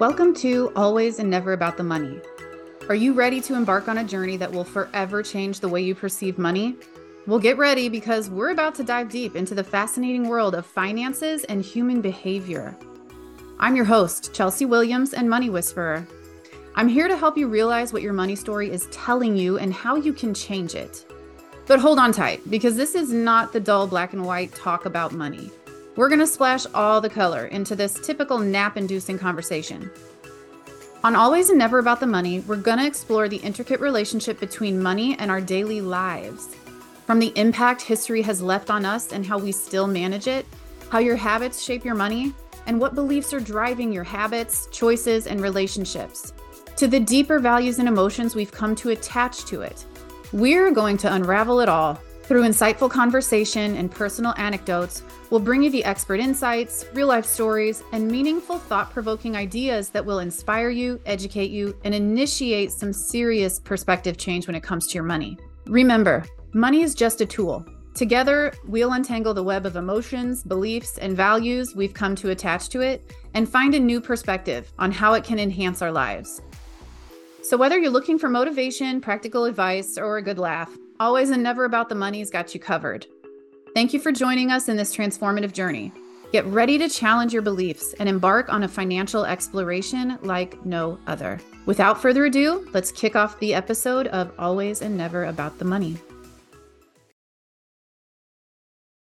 Welcome to Always and Never About the Money. Are you ready to embark on a journey that will forever change the way you perceive money? Well, get ready because we're about to dive deep into the fascinating world of finances and human behavior. I'm your host, Chelsea Williams and Money Whisperer. I'm here to help you realize what your money story is telling you and how you can change it. But hold on tight, because this is not the dull black and white talk about money. We're going to splash all the color into this typical nap inducing conversation. On Always and Never About the Money, we're going to explore the intricate relationship between money and our daily lives. From the impact history has left on us and how we still manage it, how your habits shape your money, and what beliefs are driving your habits, choices, and relationships, to the deeper values and emotions we've come to attach to it. We're going to unravel it all through insightful conversation and personal anecdotes, we'll bring you the expert insights, real life stories, and meaningful thought provoking ideas that will inspire you, educate you, and initiate some serious perspective change when it comes to your money. Remember, money is just a tool. Together, we'll untangle the web of emotions, beliefs, and values we've come to attach to it and find a new perspective on how it can enhance our lives. So, whether you're looking for motivation, practical advice, or a good laugh, Always and never about the money's got you covered. Thank you for joining us in this transformative journey. Get ready to challenge your beliefs and embark on a financial exploration like no other. Without further ado, let's kick off the episode of Always and Never About the Money.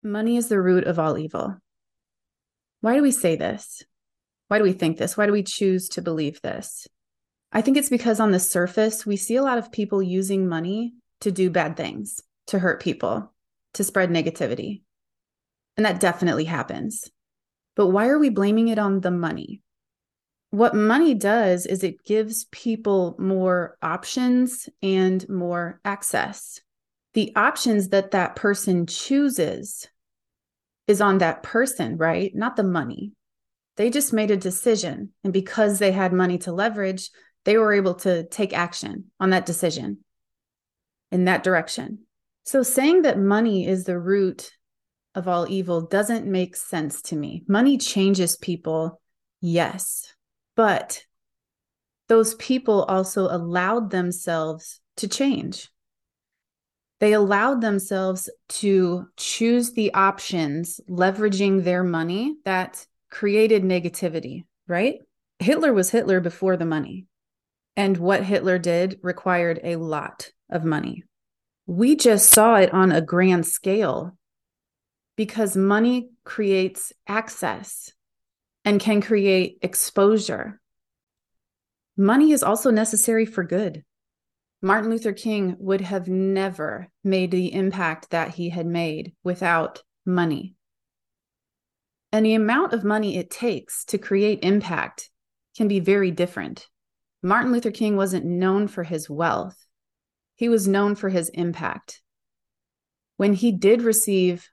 Money is the root of all evil. Why do we say this? Why do we think this? Why do we choose to believe this? I think it's because on the surface, we see a lot of people using money to do bad things, to hurt people, to spread negativity. And that definitely happens. But why are we blaming it on the money? What money does is it gives people more options and more access. The options that that person chooses is on that person, right? Not the money. They just made a decision. And because they had money to leverage, they were able to take action on that decision in that direction. So saying that money is the root of all evil doesn't make sense to me. Money changes people, yes, but those people also allowed themselves to change. They allowed themselves to choose the options leveraging their money that created negativity, right? Hitler was Hitler before the money. And what Hitler did required a lot of money. We just saw it on a grand scale because money creates access and can create exposure. Money is also necessary for good. Martin Luther King would have never made the impact that he had made without money. And the amount of money it takes to create impact can be very different. Martin Luther King wasn't known for his wealth, he was known for his impact. When he did receive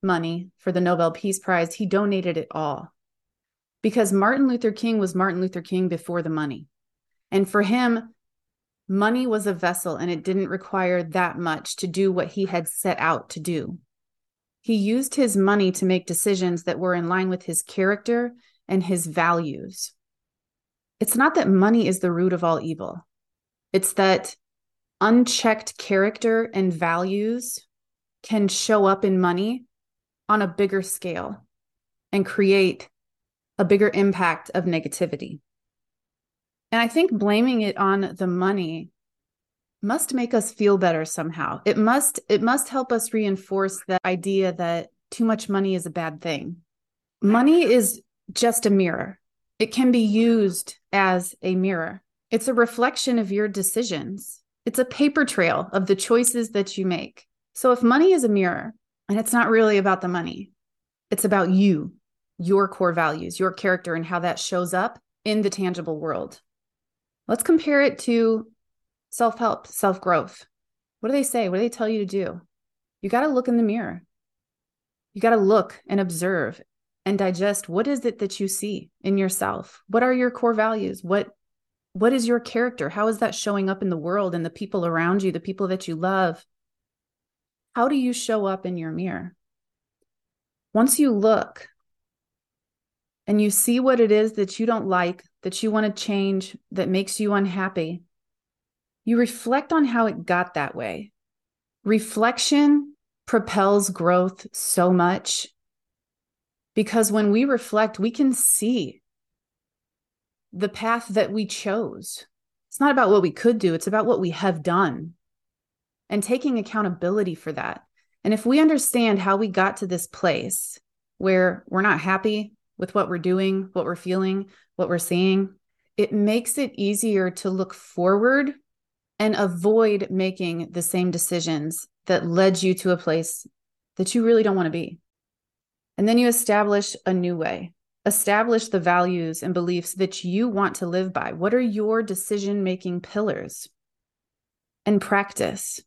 money for the Nobel Peace Prize, he donated it all because Martin Luther King was Martin Luther King before the money. And for him, money was a vessel and it didn't require that much to do what he had set out to do. He used his money to make decisions that were in line with his character and his values. It's not that money is the root of all evil, it's that unchecked character and values can show up in money on a bigger scale and create a bigger impact of negativity. And I think blaming it on the money must make us feel better somehow. It must it must help us reinforce the idea that too much money is a bad thing. Money is just a mirror. It can be used as a mirror. It's a reflection of your decisions. It's a paper trail of the choices that you make. So if money is a mirror and it's not really about the money, it's about you, your core values, your character, and how that shows up in the tangible world. Let's compare it to self help, self growth. What do they say? What do they tell you to do? You got to look in the mirror. You got to look and observe and digest what is it that you see in yourself? What are your core values? What what is your character? How is that showing up in the world and the people around you, the people that you love? How do you show up in your mirror? Once you look and you see what it is that you don't like that you want to change that makes you unhappy, you reflect on how it got that way. Reflection propels growth so much because when we reflect, we can see the path that we chose. It's not about what we could do, it's about what we have done and taking accountability for that. And if we understand how we got to this place where we're not happy with what we're doing, what we're feeling, what we're seeing, it makes it easier to look forward and avoid making the same decisions that led you to a place that you really don't want to be. And then you establish a new way. Establish the values and beliefs that you want to live by. What are your decision making pillars? And practice.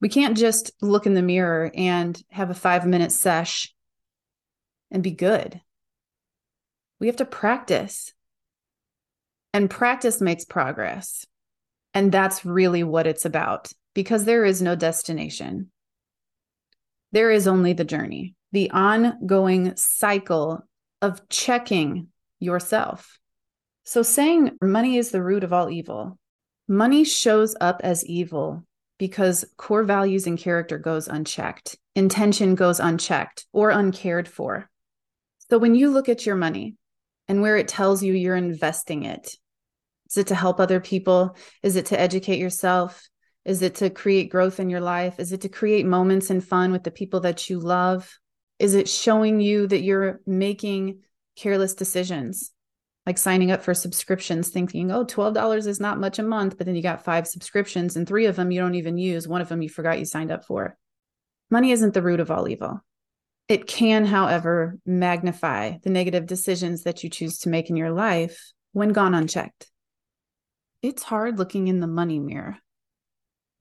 We can't just look in the mirror and have a five minute sesh and be good. We have to practice. And practice makes progress. And that's really what it's about because there is no destination. There is only the journey, the ongoing cycle of checking yourself. So, saying money is the root of all evil, money shows up as evil because core values and character goes unchecked, intention goes unchecked or uncared for. So, when you look at your money and where it tells you you're investing it, is it to help other people? Is it to educate yourself? Is it to create growth in your life? Is it to create moments and fun with the people that you love? Is it showing you that you're making careless decisions, like signing up for subscriptions, thinking, oh, $12 is not much a month, but then you got five subscriptions and three of them you don't even use. One of them you forgot you signed up for. Money isn't the root of all evil. It can, however, magnify the negative decisions that you choose to make in your life when gone unchecked it's hard looking in the money mirror.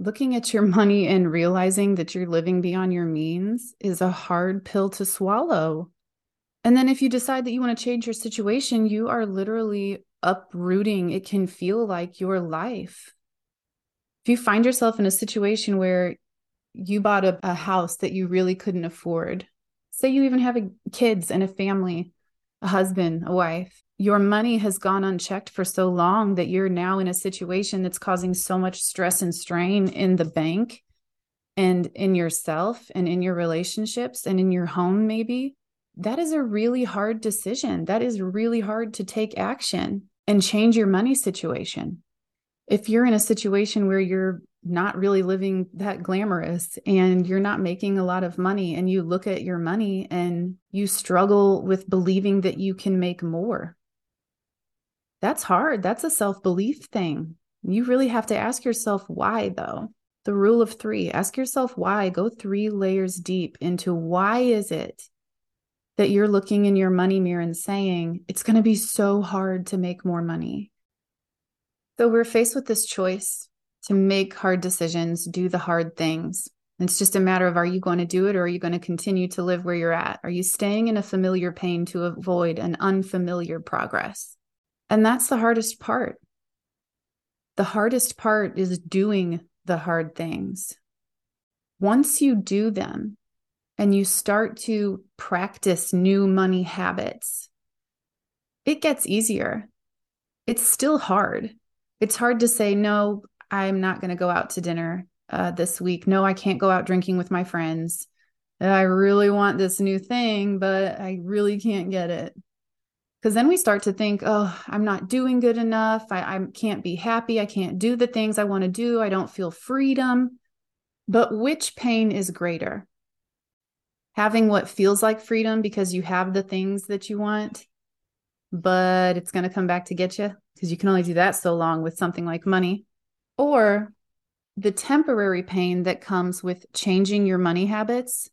Looking at your money and realizing that you're living beyond your means is a hard pill to swallow. And then if you decide that you want to change your situation, you are literally uprooting, it can feel like your life. If you find yourself in a situation where you bought a, a house that you really couldn't afford, say you even have a, kids and a family, a husband, a wife, your money has gone unchecked for so long that you're now in a situation that's causing so much stress and strain in the bank and in yourself and in your relationships and in your home, maybe. That is a really hard decision. That is really hard to take action and change your money situation. If you're in a situation where you're not really living that glamorous and you're not making a lot of money and you look at your money and you struggle with believing that you can make more that's hard. That's a self belief thing. You really have to ask yourself why, though. The rule of three ask yourself why. Go three layers deep into why is it that you're looking in your money mirror and saying, it's going to be so hard to make more money. So we're faced with this choice to make hard decisions, do the hard things. It's just a matter of are you going to do it or are you going to continue to live where you're at? Are you staying in a familiar pain to avoid an unfamiliar progress? And that's the hardest part. The hardest part is doing the hard things. Once you do them and you start to practice new money habits, it gets easier. It's still hard. It's hard to say, no, I'm not going to go out to dinner uh, this week. No, I can't go out drinking with my friends. I really want this new thing, but I really can't get it. Because then we start to think oh i'm not doing good enough. I, I can't be happy. I can't do the things i want to do. I don't feel freedom. But which pain is greater? Having what feels like freedom because you have the things that you want but it's going to come back to get you because you can only do that so long with something like money or the temporary pain that comes with changing your money habits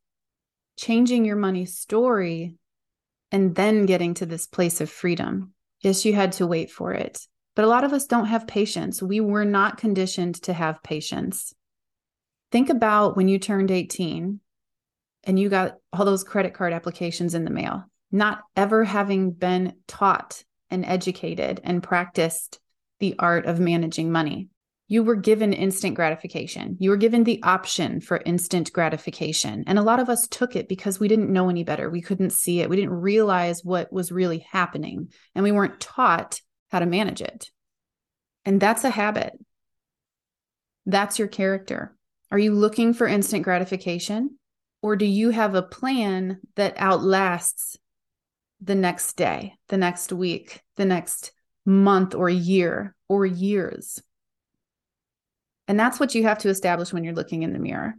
changing your money story and then getting to this place of freedom. Yes, you had to wait for it. But a lot of us don't have patience. We were not conditioned to have patience. Think about when you turned 18 and you got all those credit card applications in the mail, not ever having been taught and educated and practiced the art of managing money. You were given instant gratification. You were given the option for instant gratification. And a lot of us took it because we didn't know any better. We couldn't see it. We didn't realize what was really happening. And we weren't taught how to manage it. And that's a habit. That's your character. Are you looking for instant gratification? Or do you have a plan that outlasts the next day, the next week, the next month or year or years? And that's what you have to establish when you're looking in the mirror.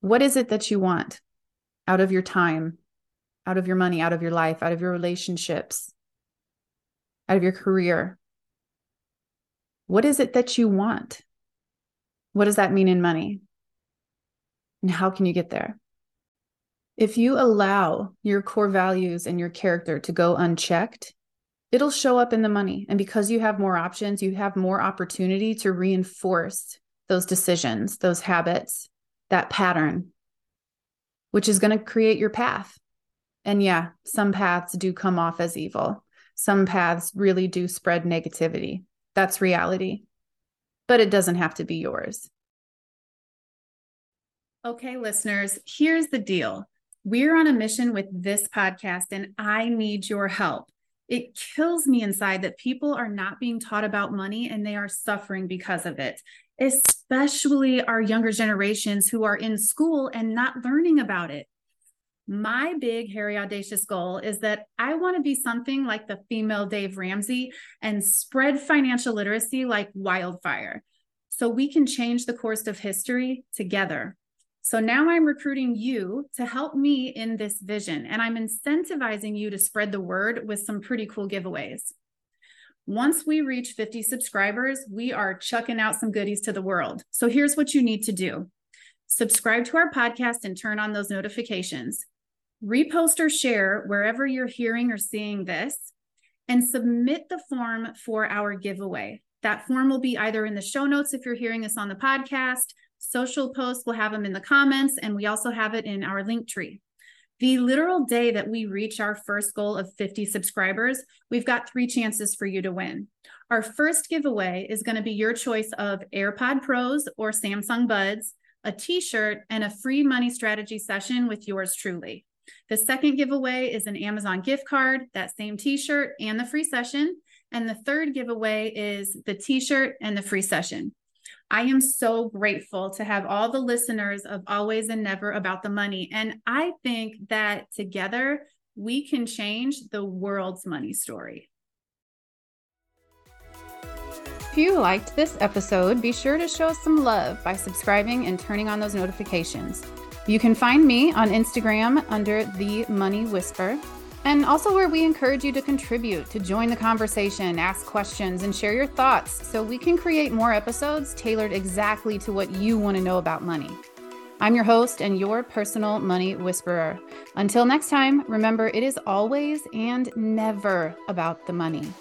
What is it that you want out of your time, out of your money, out of your life, out of your relationships, out of your career? What is it that you want? What does that mean in money? And how can you get there? If you allow your core values and your character to go unchecked, it'll show up in the money. And because you have more options, you have more opportunity to reinforce those decisions, those habits, that pattern, which is going to create your path. And yeah, some paths do come off as evil. Some paths really do spread negativity. That's reality. But it doesn't have to be yours. Okay, listeners, here's the deal. We're on a mission with this podcast, and I need your help it kills me inside that people are not being taught about money and they are suffering because of it, especially our younger generations who are in school and not learning about it. My big, hairy, audacious goal is that I want to be something like the female Dave Ramsey and spread financial literacy like wildfire so we can change the course of history together. So now I'm recruiting you to help me in this vision, and I'm incentivizing you to spread the word with some pretty cool giveaways. Once we reach 50 subscribers, we are chucking out some goodies to the world. So here's what you need to do subscribe to our podcast and turn on those notifications. Repost or share wherever you're hearing or seeing this, and submit the form for our giveaway. That form will be either in the show notes if you're hearing this on the podcast social posts, we'll have them in the comments, and we also have it in our Linktree. The literal day that we reach our first goal of 50 subscribers, we've got three chances for you to win. Our first giveaway is going to be your choice of AirPod Pros or Samsung Buds, a t shirt, and a free money strategy session with yours truly. The second giveaway is an Amazon gift card, that same t shirt, and the free session. And the third giveaway is the t shirt and the free session. I am so grateful to have all the listeners of Always and Never about the money. And I think that together we can change the world's money story. If you liked this episode, be sure to show some love by subscribing and turning on those notifications. You can find me on Instagram under The Money Whisper and also where we encourage you to contribute, to join the conversation, ask questions, and share your thoughts so we can create more episodes tailored exactly to what you want to know about money. I'm your host and your personal money whisperer. Until next time, remember it is always and never about the money.